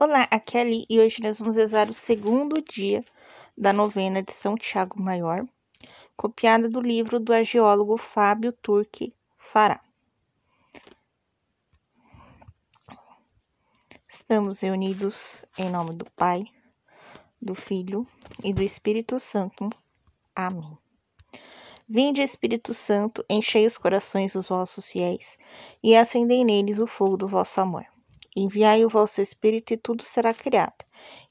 Olá, aqui é Ali e hoje nós vamos rezar o segundo dia da novena de São Tiago Maior, copiada do livro do argeólogo Fábio Turque Fará. Estamos reunidos em nome do Pai, do Filho e do Espírito Santo. Amém. Vinde, Espírito Santo, enchei os corações dos vossos fiéis e acendei neles o fogo do vosso amor. Enviai o vosso Espírito e tudo será criado,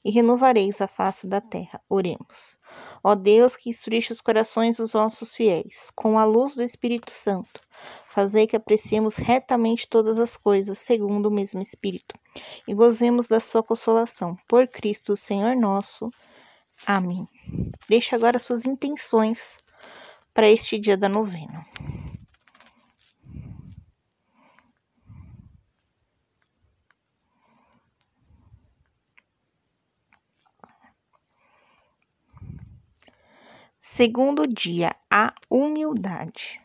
e renovareis a face da terra. Oremos. Ó Deus, que instruiste os corações dos vossos fiéis, com a luz do Espírito Santo, fazei que apreciemos retamente todas as coisas, segundo o mesmo Espírito, e gozemos da sua consolação. Por Cristo, Senhor nosso. Amém. Deixe agora suas intenções para este dia da novena. Segundo dia, a humildade.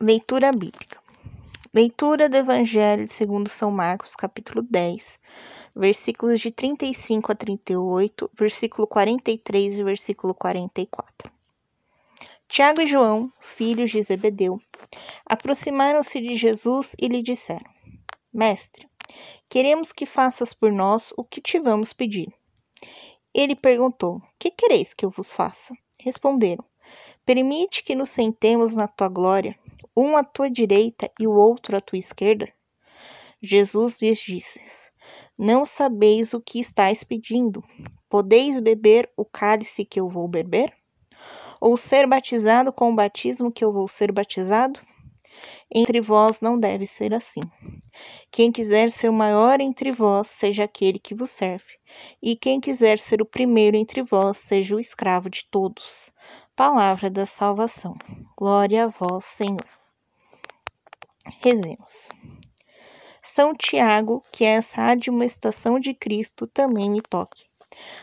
Leitura bíblica. Leitura do Evangelho segundo São Marcos, capítulo 10, versículos de 35 a 38, versículo 43 e versículo 44. Tiago e João, filhos de Zebedeu, aproximaram-se de Jesus e lhe disseram: Mestre, queremos que faças por nós o que te vamos pedir. Ele perguntou: Que quereis que eu vos faça? Responderam: Permite que nos sentemos na tua glória, um à tua direita e o outro à tua esquerda. Jesus lhes disse: não sabeis o que estáis pedindo. Podeis beber o cálice que eu vou beber? Ou ser batizado com o batismo que eu vou ser batizado? Entre vós não deve ser assim. Quem quiser ser o maior entre vós, seja aquele que vos serve, e quem quiser ser o primeiro entre vós, seja o escravo de todos. Palavra da salvação. Glória a vós, Senhor. Rezemos. São Tiago, que essa admoestação de Cristo também me toque.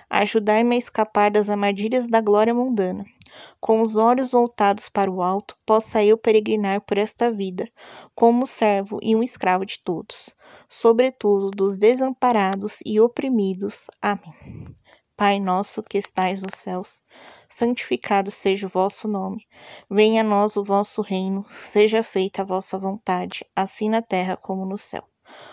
Ajudai-me a escapar das armadilhas da glória mundana. Com os olhos voltados para o alto, possa eu peregrinar por esta vida, como servo e um escravo de todos, sobretudo dos desamparados e oprimidos. Amém. Pai nosso que estais nos céus, santificado seja o vosso nome. Venha a nós o vosso reino, seja feita a vossa vontade, assim na terra como no céu.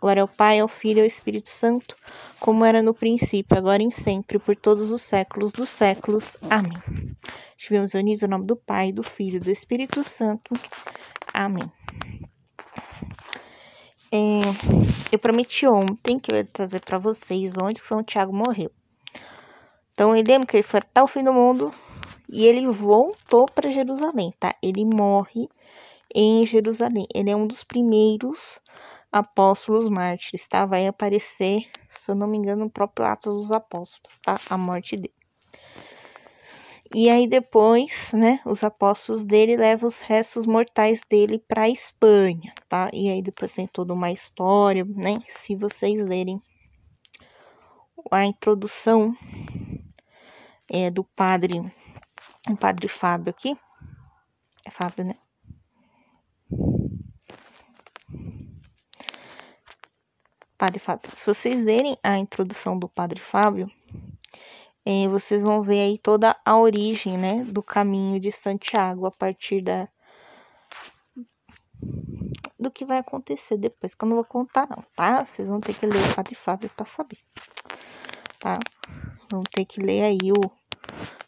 Glória ao Pai, ao Filho e ao Espírito Santo, como era no princípio, agora e sempre, por todos os séculos dos séculos. Amém. Estivemos unidos em nome do Pai, do Filho e do Espírito Santo. Amém. É, eu prometi ontem que eu ia trazer para vocês onde São Tiago morreu. Então, eu lembro que ele foi até o fim do mundo e ele voltou para Jerusalém, tá? Ele morre em Jerusalém. Ele é um dos primeiros apóstolos mártires, tá? Vai aparecer, se eu não me engano, no próprio Atos dos Apóstolos, tá? A morte dele. E aí depois, né, os apóstolos dele levam os restos mortais dele para Espanha, tá? E aí depois tem toda uma história, né? Se vocês lerem a introdução é, do padre, o padre Fábio aqui, é Fábio, né? Padre Fábio. Se vocês lerem a introdução do Padre Fábio, é, vocês vão ver aí toda a origem, né, do caminho de Santiago a partir da do que vai acontecer depois, que eu não vou contar não, tá? Vocês vão ter que ler o Padre Fábio para saber, tá? Vão ter que ler aí o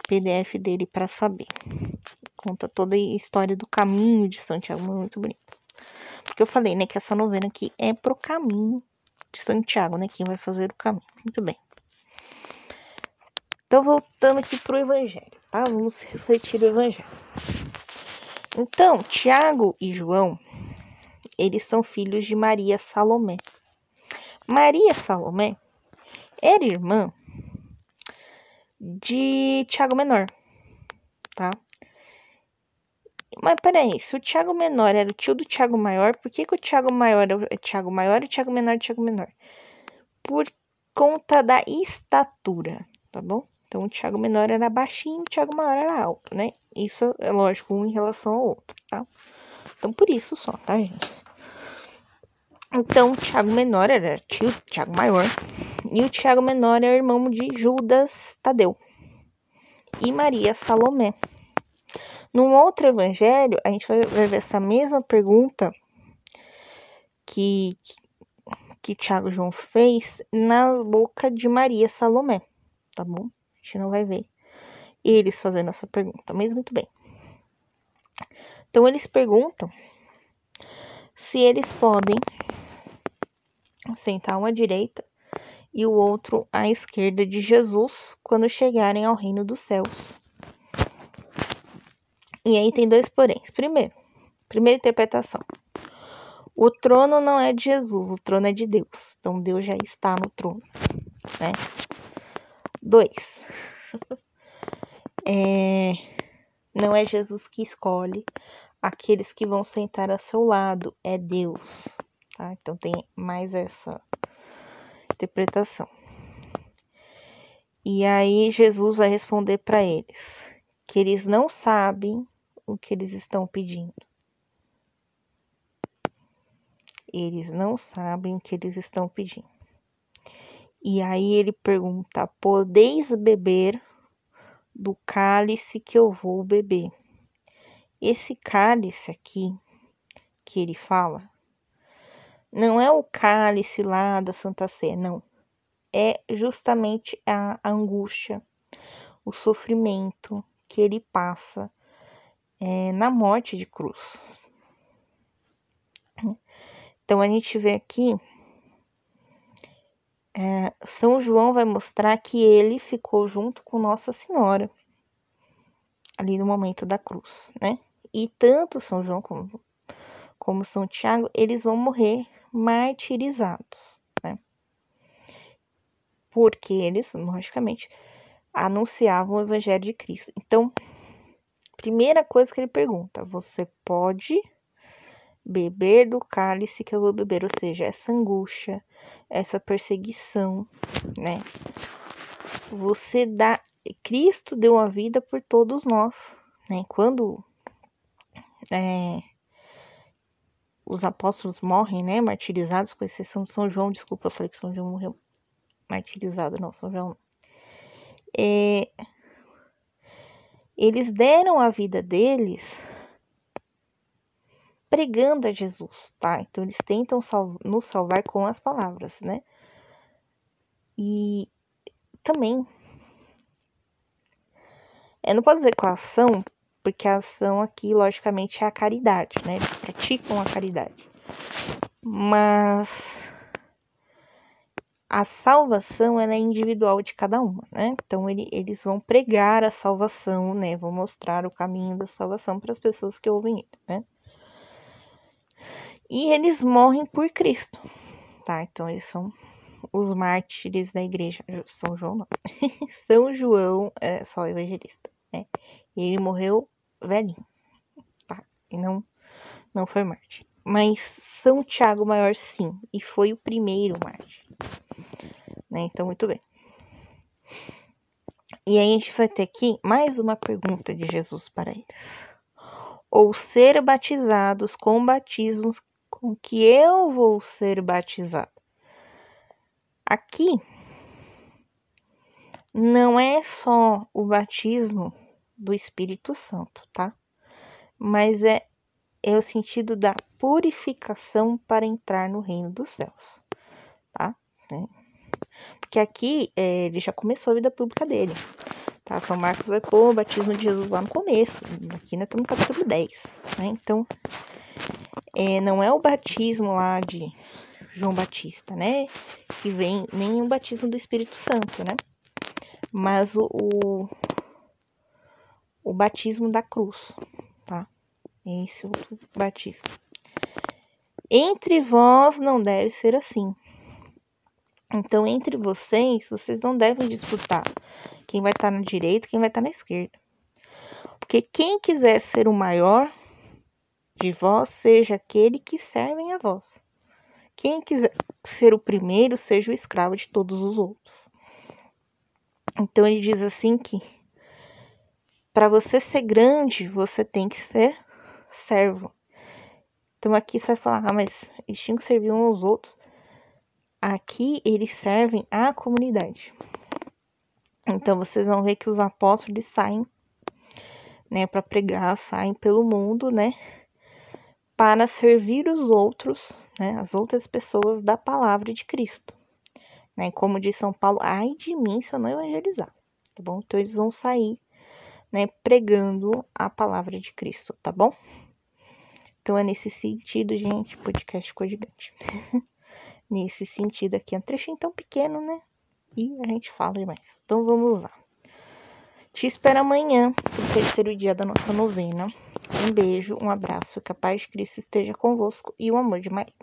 PDF dele para saber. Conta toda a história do caminho de Santiago, muito bonito. Porque eu falei, né, que essa novena aqui é pro caminho de Santiago, né? Quem vai fazer o caminho. Muito bem. Então, voltando aqui para o Evangelho, tá? Vamos refletir o Evangelho. Então, Tiago e João, eles são filhos de Maria Salomé. Maria Salomé era irmã de Tiago Menor, tá? Mas peraí, se o Tiago Menor era o tio do Tiago Maior, por que, que o Tiago Maior é Tiago Maior e o Tiago Menor é Tiago Menor? Por conta da estatura, tá bom? Então o Tiago Menor era baixinho, o Tiago Maior era alto, né? Isso é lógico, um em relação ao outro, tá? Então por isso só, tá, gente? Então o Tiago Menor era tio do Tiago Maior e o Tiago Menor é irmão de Judas Tadeu e Maria Salomé. Num outro evangelho, a gente vai ver essa mesma pergunta que, que Tiago João fez na boca de Maria Salomé, tá bom? A gente não vai ver eles fazendo essa pergunta, mas muito bem. Então, eles perguntam se eles podem sentar um à direita e o outro à esquerda de Jesus quando chegarem ao reino dos céus. E aí tem dois poréns. Primeiro, primeira interpretação. O trono não é de Jesus, o trono é de Deus. Então Deus já está no trono, né? Dois. É, não é Jesus que escolhe aqueles que vão sentar a seu lado, é Deus, tá? Então tem mais essa interpretação. E aí Jesus vai responder para eles que eles não sabem o que eles estão pedindo. Eles não sabem o que eles estão pedindo. E aí ele pergunta: Podeis beber do cálice que eu vou beber? Esse cálice aqui que ele fala não é o cálice lá da Santa Sé, não. É justamente a angústia, o sofrimento que ele passa é, na morte de cruz. Então a gente vê aqui, é, São João vai mostrar que ele ficou junto com Nossa Senhora ali no momento da cruz, né? E tanto São João como, como São Tiago, eles vão morrer martirizados, né? Porque eles, logicamente, anunciavam o Evangelho de Cristo. Então, primeira coisa que ele pergunta: você pode beber do cálice que eu vou beber? Ou seja, essa angústia, essa perseguição, né? Você dá. Cristo deu a vida por todos nós, né? Quando é, os apóstolos morrem, né? Martirizados, com exceção de São João, desculpa, eu falei que São João morreu martirizado, não, São João. É, eles deram a vida deles pregando a Jesus, tá? Então eles tentam sal nos salvar com as palavras, né? E também eu não posso dizer com a ação, porque a ação aqui, logicamente, é a caridade, né? Eles praticam a caridade. Mas a salvação é individual de cada uma, né? Então ele, eles vão pregar a salvação, né? Vão mostrar o caminho da salvação para as pessoas que ouvem ele, né? E eles morrem por Cristo, tá? Então eles são os mártires da igreja. São João não. São João é só evangelista, né? E ele morreu velhinho, tá? E não, não foi mártir. Mas São Tiago Maior sim, e foi o primeiro mártir. Né? Então, muito bem. E aí a gente vai ter aqui mais uma pergunta de Jesus para eles. Ou ser batizados com batismos com que eu vou ser batizado. Aqui não é só o batismo do Espírito Santo, tá? Mas é, é o sentido da purificação para entrar no reino dos céus, tá? É. Porque aqui é, ele já começou a vida pública dele, tá? São Marcos vai pôr o batismo de Jesus lá no começo, aqui nós estamos no capítulo 10, né? Então, é, não é o batismo lá de João Batista, né? Que vem nem o batismo do Espírito Santo, né? Mas o, o o batismo da cruz, outro batismo. Entre vós não deve ser assim. Então, entre vocês, vocês não devem disputar quem vai estar na direita, quem vai estar na esquerda. Porque quem quiser ser o maior de vós, seja aquele que servem a vós. Quem quiser ser o primeiro, seja o escravo de todos os outros. Então ele diz assim que para você ser grande, você tem que ser servo. Então aqui você vai falar, ah, mas eles tinham que servir uns aos outros. Aqui eles servem a comunidade. Então vocês vão ver que os apóstolos saem, né, para pregar, saem pelo mundo, né, para servir os outros, né, as outras pessoas da palavra de Cristo. Né? Como diz São Paulo, ai de mim se eu não evangelizar, tá bom? Então eles vão sair, né, pregando a palavra de Cristo, tá bom? Então é nesse sentido, gente, podcast ficou gigante. nesse sentido aqui, é um trechinho tão pequeno, né? E a gente fala demais. Então vamos lá. Te espero amanhã, no terceiro dia da nossa novena. Um beijo, um abraço, que a paz de Cristo esteja convosco e o amor de Maria.